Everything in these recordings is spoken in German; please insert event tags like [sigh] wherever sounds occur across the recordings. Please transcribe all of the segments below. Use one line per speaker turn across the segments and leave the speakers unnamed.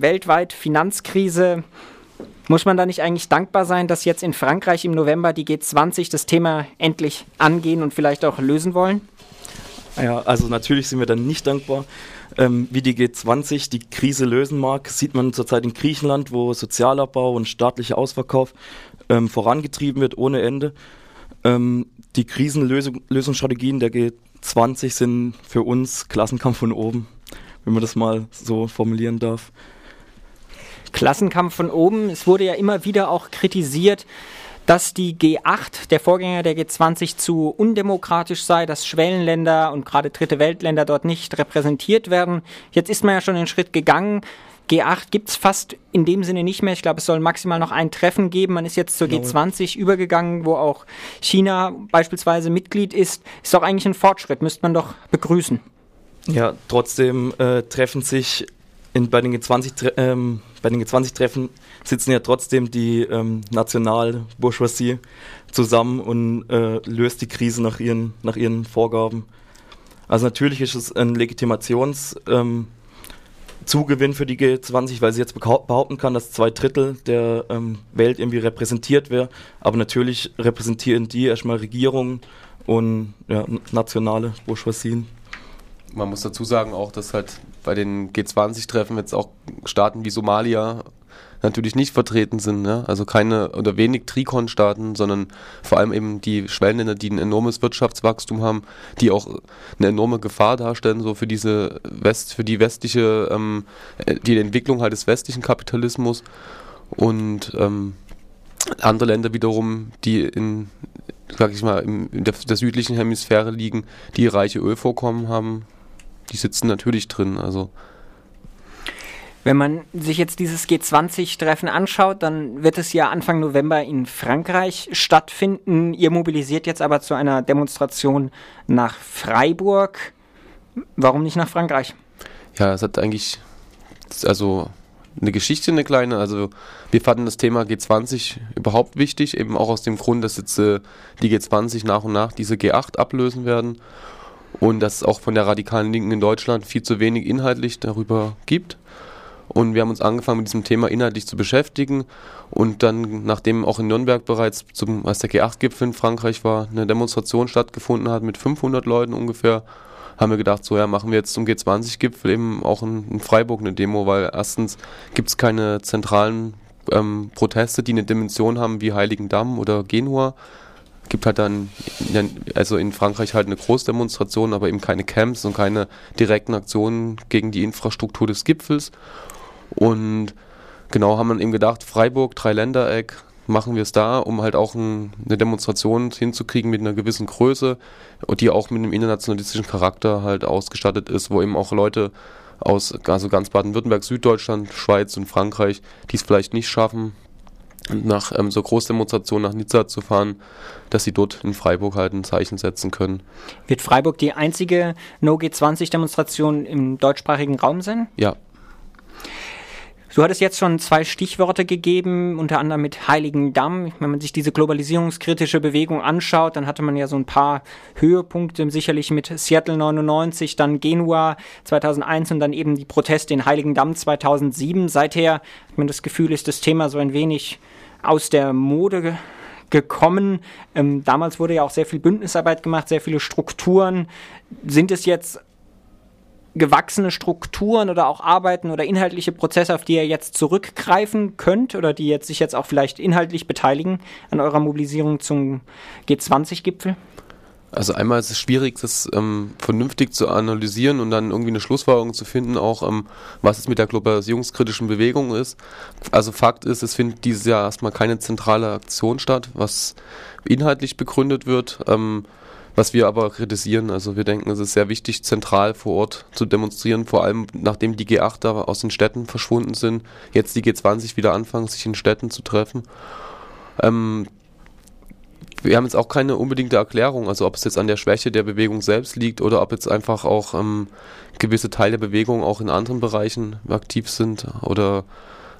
weltweit Finanzkrise. Muss man da nicht eigentlich dankbar sein, dass jetzt in Frankreich im November die G20 das Thema endlich angehen und vielleicht auch lösen wollen?
Ja, also natürlich sind wir dann nicht dankbar. Ähm, wie die G20 die Krise lösen mag, sieht man zurzeit in Griechenland, wo Sozialabbau und staatlicher Ausverkauf ähm, vorangetrieben wird ohne Ende. Ähm, die Krisenlösungsstrategien der G20 sind für uns Klassenkampf von oben, wenn man das mal so formulieren darf.
Klassenkampf von oben. Es wurde ja immer wieder auch kritisiert, dass die G8, der Vorgänger der G20, zu undemokratisch sei, dass Schwellenländer und gerade dritte Weltländer dort nicht repräsentiert werden. Jetzt ist man ja schon den Schritt gegangen. G8 gibt es fast in dem Sinne nicht mehr. Ich glaube, es soll maximal noch ein Treffen geben. Man ist jetzt zur G20 übergegangen, wo auch China beispielsweise Mitglied ist. Ist doch eigentlich ein Fortschritt, müsste man doch begrüßen.
Ja, trotzdem äh, treffen sich in, bei den G20 ähm, bei den G20-Treffen sitzen ja trotzdem die ähm, Nationalbourgeoisie zusammen und äh, löst die Krise nach ihren, nach ihren Vorgaben. Also natürlich ist es ein Legitimationszugewinn ähm, für die G20, weil sie jetzt behaupten kann, dass zwei Drittel der ähm, Welt irgendwie repräsentiert wäre. Aber natürlich repräsentieren die erstmal Regierungen und ja, nationale Bourgeoisien
man muss dazu sagen auch, dass halt bei den G20-Treffen jetzt auch Staaten wie Somalia natürlich nicht vertreten sind. Ne? Also keine oder wenig Trikon-Staaten, sondern vor allem eben die Schwellenländer, die ein enormes Wirtschaftswachstum haben, die auch eine enorme Gefahr darstellen, so für diese West, für die westliche, ähm, die Entwicklung halt des westlichen Kapitalismus und ähm, andere Länder wiederum, die in, sag ich mal, in der, der südlichen Hemisphäre liegen, die reiche Ölvorkommen haben, die sitzen natürlich drin. Also
wenn man sich jetzt dieses G20-Treffen anschaut, dann wird es ja Anfang November in Frankreich stattfinden. Ihr mobilisiert jetzt aber zu einer Demonstration nach Freiburg. Warum nicht nach Frankreich?
Ja, es hat eigentlich also eine Geschichte, eine kleine. Also wir fanden das Thema G20 überhaupt wichtig, eben auch aus dem Grund, dass jetzt äh, die G20 nach und nach diese G8 ablösen werden und dass es auch von der radikalen Linken in Deutschland viel zu wenig inhaltlich darüber gibt. Und wir haben uns angefangen mit diesem Thema inhaltlich zu beschäftigen und dann, nachdem auch in Nürnberg bereits zum, als der G8-Gipfel in Frankreich war, eine Demonstration stattgefunden hat mit 500 Leuten ungefähr, haben wir gedacht, so ja, machen wir jetzt zum G20-Gipfel eben auch in, in, Freiburg eine Demo, weil erstens gibt es keine zentralen ähm, Proteste, die eine Dimension haben wie Heiligendamm oder Genua gibt halt dann, also in Frankreich halt eine Großdemonstration, aber eben keine Camps und keine direkten Aktionen gegen die Infrastruktur des Gipfels. Und genau haben wir eben gedacht, Freiburg, Dreiländereck, machen wir es da, um halt auch ein, eine Demonstration hinzukriegen mit einer gewissen Größe, die auch mit einem internationalistischen Charakter halt ausgestattet ist, wo eben auch Leute aus also ganz Baden-Württemberg, Süddeutschland, Schweiz und Frankreich, die es vielleicht nicht schaffen, nach ähm, so Großdemonstrationen nach Nizza zu fahren, dass sie dort in Freiburg halt ein Zeichen setzen können.
Wird Freiburg die einzige No-G20-Demonstration im deutschsprachigen Raum sein?
Ja,
Du hattest jetzt schon zwei Stichworte gegeben, unter anderem mit Heiligen Damm. Wenn man sich diese globalisierungskritische Bewegung anschaut, dann hatte man ja so ein paar Höhepunkte, sicherlich mit Seattle 99, dann Genua 2001 und dann eben die Proteste in Heiligen Damm 2007. Seither hat man das Gefühl, ist das Thema so ein wenig aus der Mode gekommen. Ähm, damals wurde ja auch sehr viel Bündnisarbeit gemacht, sehr viele Strukturen. Sind es jetzt gewachsene Strukturen oder auch Arbeiten oder inhaltliche Prozesse, auf die ihr jetzt zurückgreifen könnt oder die jetzt sich jetzt auch vielleicht inhaltlich beteiligen an eurer Mobilisierung zum G20-Gipfel?
Also einmal ist es schwierig, das ähm, vernünftig zu analysieren und dann irgendwie eine Schlussfolgerung zu finden, auch ähm, was es mit der globalisierungskritischen Bewegung ist. Also Fakt ist, es findet dieses Jahr erstmal keine zentrale Aktion statt, was inhaltlich begründet wird. Ähm, was wir aber kritisieren, also wir denken, es ist sehr wichtig, zentral vor Ort zu demonstrieren, vor allem nachdem die G8 da aus den Städten verschwunden sind, jetzt die G20 wieder anfangen, sich in Städten zu treffen. Ähm, wir haben jetzt auch keine unbedingte Erklärung, also ob es jetzt an der Schwäche der Bewegung selbst liegt oder ob jetzt einfach auch ähm, gewisse Teile der Bewegung auch in anderen Bereichen aktiv sind oder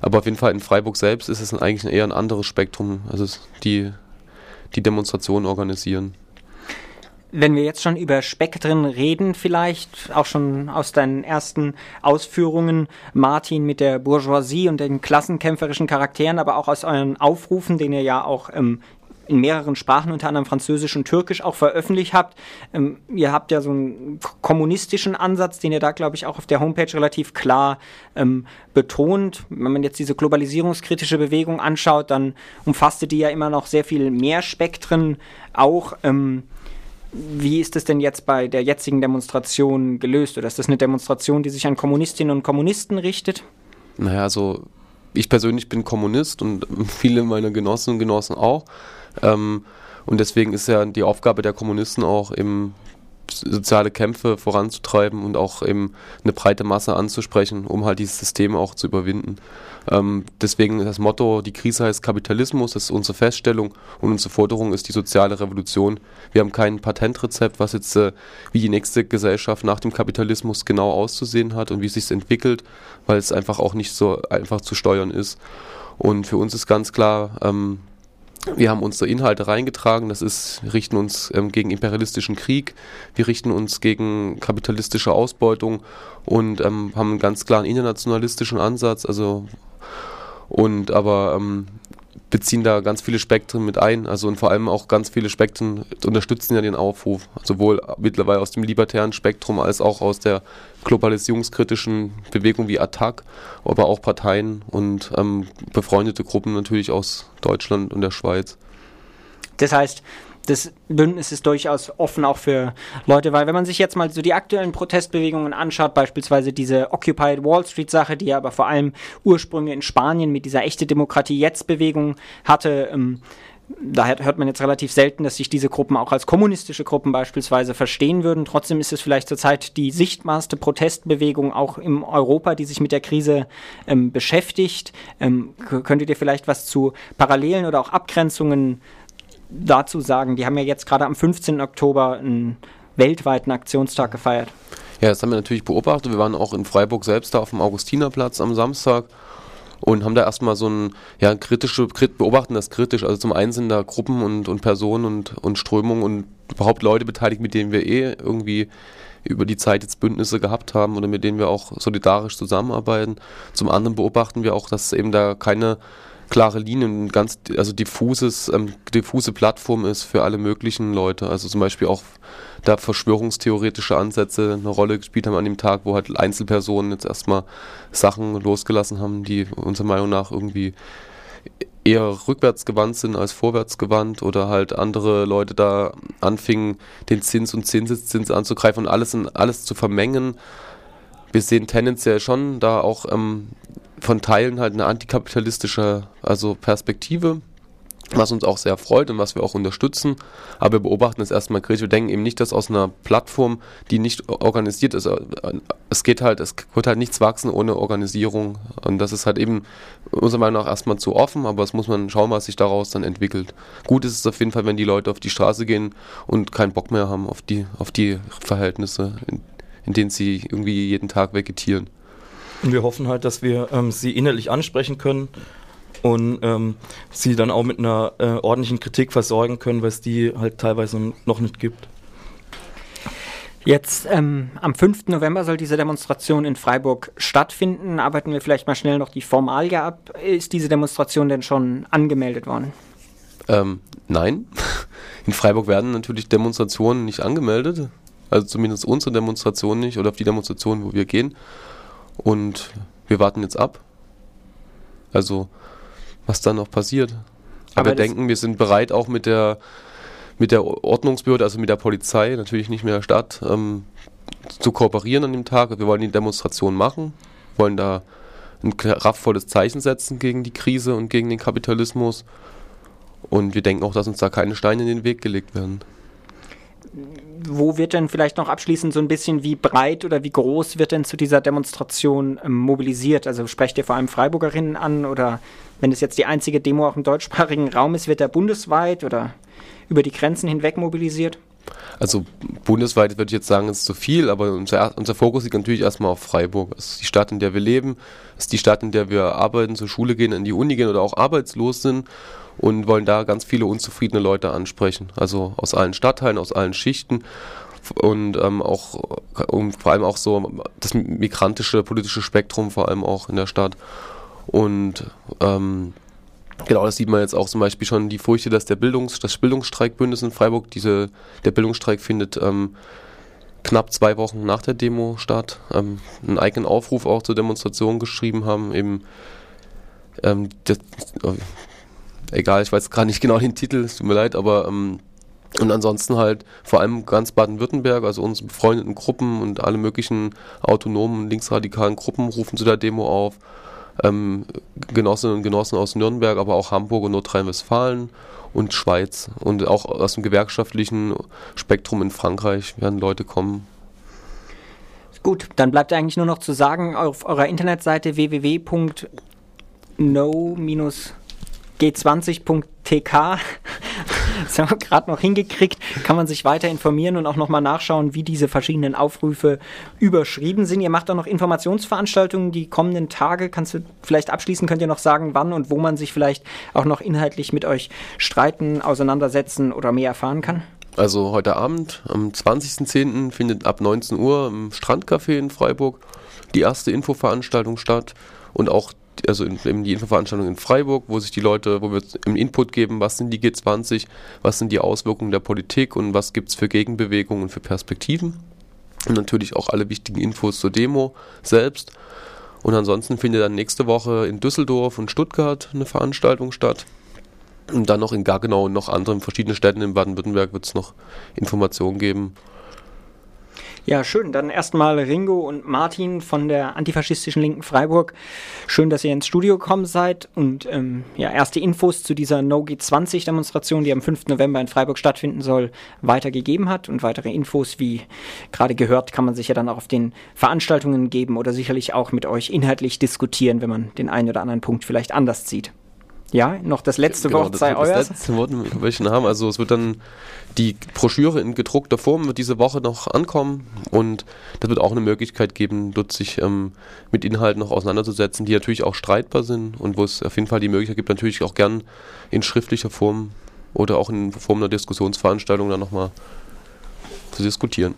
aber auf jeden Fall in Freiburg selbst ist es eigentlich eher ein anderes Spektrum, also die die Demonstrationen organisieren.
wenn wir jetzt schon über Spektren reden, vielleicht auch schon aus deinen ersten Ausführungen, Martin, mit der Bourgeoisie und den klassenkämpferischen Charakteren, aber auch aus euren Aufrufen, den ihr ja auch ähm, in mehreren Sprachen, unter anderem Französisch und Türkisch, auch veröffentlicht habt. Ähm, ihr habt ja so einen kommunistischen Ansatz, den ihr da, glaube ich, auch auf der Homepage relativ klar ähm, betont. Wenn man jetzt diese globalisierungskritische Bewegung anschaut, dann umfasste die ja immer noch sehr viel mehr Spektren auch. Ähm, wie ist es denn jetzt bei der jetzigen Demonstration gelöst? Oder ist das eine Demonstration, die sich an Kommunistinnen und Kommunisten richtet?
Naja, also ich persönlich bin Kommunist und [laughs] viele meiner Genossinnen und Genossen auch. Ähm, und deswegen ist ja die Aufgabe der Kommunisten auch eben soziale Kämpfe voranzutreiben und auch eben eine breite Masse anzusprechen, um halt dieses System auch zu überwinden. Ähm, deswegen das Motto, die Krise heißt Kapitalismus, das ist unsere Feststellung und unsere Forderung ist die soziale Revolution. Wir haben kein Patentrezept, was jetzt äh, wie die nächste Gesellschaft nach dem Kapitalismus genau auszusehen hat und wie es sich entwickelt, weil es einfach auch nicht so einfach zu steuern ist. Und für uns ist ganz klar, ähm, wir haben unsere Inhalte reingetragen, das ist, wir richten uns ähm, gegen imperialistischen Krieg, wir richten uns gegen kapitalistische Ausbeutung und ähm, haben einen ganz klaren internationalistischen Ansatz, also und aber ähm, beziehen da ganz viele Spektren mit ein, also und vor allem auch ganz viele Spektren unterstützen ja den Aufruf, sowohl mittlerweile aus dem libertären Spektrum als auch aus der globalisierungskritischen Bewegung wie Attac, aber auch Parteien und ähm, befreundete Gruppen natürlich aus Deutschland und der Schweiz.
Das heißt, das Bündnis ist durchaus offen auch für Leute, weil wenn man sich jetzt mal so die aktuellen Protestbewegungen anschaut, beispielsweise diese Occupied Wall Street Sache, die ja aber vor allem Ursprünge in Spanien mit dieser echte Demokratie jetzt Bewegung hatte, ähm, da hört man jetzt relativ selten, dass sich diese Gruppen auch als kommunistische Gruppen beispielsweise verstehen würden. Trotzdem ist es vielleicht zurzeit die sichtbarste Protestbewegung auch im Europa, die sich mit der Krise ähm, beschäftigt. Ähm, könntet ihr vielleicht was zu Parallelen oder auch Abgrenzungen dazu sagen? Die haben ja jetzt gerade am 15. Oktober einen weltweiten Aktionstag gefeiert.
Ja, das haben wir natürlich beobachtet. Wir waren auch in Freiburg selbst da auf dem Augustinerplatz am Samstag und haben da erstmal so ein ja, kritische, beobachten das kritisch. Also zum einen sind da Gruppen und, und Personen und, und Strömungen und überhaupt Leute beteiligt, mit denen wir eh irgendwie über die Zeit jetzt Bündnisse gehabt haben oder mit denen wir auch solidarisch zusammenarbeiten. Zum anderen beobachten wir auch, dass eben da keine klare Linien, ganz also diffuses, ähm, diffuse Plattform ist für alle möglichen Leute. Also zum Beispiel auch da verschwörungstheoretische Ansätze eine Rolle gespielt haben an dem Tag, wo halt Einzelpersonen jetzt erstmal Sachen losgelassen haben, die unserer Meinung nach irgendwie eher rückwärts gewandt sind als vorwärts gewandt oder halt andere Leute da anfingen, den Zins und Zinseszins anzugreifen und alles, in, alles zu vermengen. Wir sehen tendenziell schon da auch ähm, von Teilen halt eine antikapitalistische also Perspektive, was uns auch sehr freut und was wir auch unterstützen. Aber wir beobachten es erstmal kritisch. Wir denken eben nicht, dass aus einer Plattform, die nicht organisiert ist, äh, es geht halt, es wird halt nichts wachsen ohne Organisierung. Und das ist halt eben unserer Meinung nach erstmal zu offen, aber es muss man schauen, was sich daraus dann entwickelt. Gut ist es auf jeden Fall, wenn die Leute auf die Straße gehen und keinen Bock mehr haben auf die, auf die Verhältnisse, in, in denen sie irgendwie jeden Tag vegetieren.
Und wir hoffen halt, dass wir ähm, sie innerlich ansprechen können und ähm, sie dann auch mit einer äh, ordentlichen Kritik versorgen können, weil es die halt teilweise noch nicht gibt.
Jetzt ähm, am 5. November soll diese Demonstration in Freiburg stattfinden. Arbeiten wir vielleicht mal schnell noch die Formalie ab. Ist diese Demonstration denn schon angemeldet worden?
Ähm, nein. [laughs] In Freiburg werden natürlich Demonstrationen nicht angemeldet. Also zumindest unsere Demonstration nicht oder auf die Demonstration, wo wir gehen. Und wir warten jetzt ab. Also, was dann noch passiert. Aber, Aber wir denken, wir sind bereit, auch mit der, mit der Ordnungsbehörde, also mit der Polizei, natürlich nicht mit der Stadt, ähm, zu kooperieren an dem Tag. Wir wollen die Demonstration machen, wollen da ein kraftvolles Zeichen setzen gegen die Krise und gegen den Kapitalismus. Und wir denken auch, dass uns da keine Steine in den Weg gelegt werden
wo wird denn vielleicht noch abschließend so ein bisschen, wie breit oder wie groß wird denn zu dieser Demonstration ähm, mobilisiert? Also sprecht ihr vor allem Freiburgerinnen an oder wenn es jetzt die einzige Demo auch im deutschsprachigen Raum ist, wird er bundesweit oder über die Grenzen hinweg mobilisiert?
Also bundesweit würde ich jetzt sagen, ist zu viel, aber unser, unser Fokus liegt natürlich erstmal auf Freiburg. Es ist die Stadt, in der wir leben, es ist die Stadt, in der wir arbeiten, zur Schule gehen, in die Uni gehen oder auch arbeitslos sind. und wollen da ganz viele unzufriedene Leute ansprechen. Also aus allen Stadtteilen, aus allen Schichten und ähm, auch und vor allem auch so das migrantische politische Spektrum vor allem auch in der Stadt und ähm, Genau, das sieht man jetzt auch zum Beispiel schon die Furchte, dass der Bildungs-, das Bildungsstreikbündnis in Freiburg, diese, der Bildungsstreik findet ähm, knapp zwei Wochen nach der Demo statt, ähm, einen eigenen Aufruf auch zur Demonstration geschrieben haben, eben ähm, das, äh, egal, ich weiß gerade nicht genau den Titel, es tut mir leid, aber ähm, und ansonsten halt vor allem ganz Baden-Württemberg, also unsere befreundeten Gruppen und alle möglichen autonomen, linksradikalen Gruppen rufen zu der Demo auf. Ähm, Genossinnen und Genossen aus Nürnberg, aber auch Hamburg und Nordrhein-Westfalen und Schweiz. Und auch aus dem gewerkschaftlichen Spektrum in Frankreich werden Leute kommen.
Gut, dann bleibt eigentlich nur noch zu sagen, auf eurer Internetseite www.no-g20.tk [laughs] das haben wir gerade noch hingekriegt, kann man sich weiter informieren und auch nochmal nachschauen, wie diese verschiedenen Aufrufe überschrieben sind. Ihr macht auch noch Informationsveranstaltungen die kommenden Tage. Kannst du vielleicht abschließen, könnt ihr noch sagen, wann und wo man sich vielleicht auch noch inhaltlich mit euch streiten, auseinandersetzen oder mehr erfahren kann?
Also heute Abend, am 20.10. findet ab 19 Uhr im Strandcafé in Freiburg die erste Infoveranstaltung statt und auch also in, die Infoveranstaltung in Freiburg, wo sich die Leute, wo wir im Input geben, was sind die G20, was sind die Auswirkungen der Politik und was gibt es für Gegenbewegungen und für Perspektiven. Und natürlich auch alle wichtigen Infos zur Demo selbst. Und ansonsten findet dann nächste Woche in Düsseldorf und Stuttgart eine Veranstaltung statt. Und dann noch in Gaggenau und noch anderen verschiedenen Städten in Baden-Württemberg wird es noch Informationen geben.
Ja, schön. Dann erstmal Ringo und Martin von der antifaschistischen Linken Freiburg. Schön, dass ihr ins Studio gekommen seid und ähm, ja, erste Infos zu dieser No-G20-Demonstration, die am 5. November in Freiburg stattfinden soll, weitergegeben hat. Und weitere Infos, wie gerade gehört, kann man sich ja dann auch auf den Veranstaltungen geben oder sicherlich auch mit euch inhaltlich diskutieren, wenn man den einen oder anderen Punkt vielleicht anders sieht. Ja, noch das letzte genau, Wort sei euer. Das letzte Wort
welchen haben. Also es wird dann die Broschüre in gedruckter Form wird diese Woche noch ankommen und das wird auch eine Möglichkeit geben, dort sich ähm, mit Inhalten noch auseinanderzusetzen, die natürlich auch streitbar sind und wo es auf jeden Fall die Möglichkeit gibt, natürlich auch gern in schriftlicher Form oder auch in Form einer Diskussionsveranstaltung dann nochmal zu diskutieren.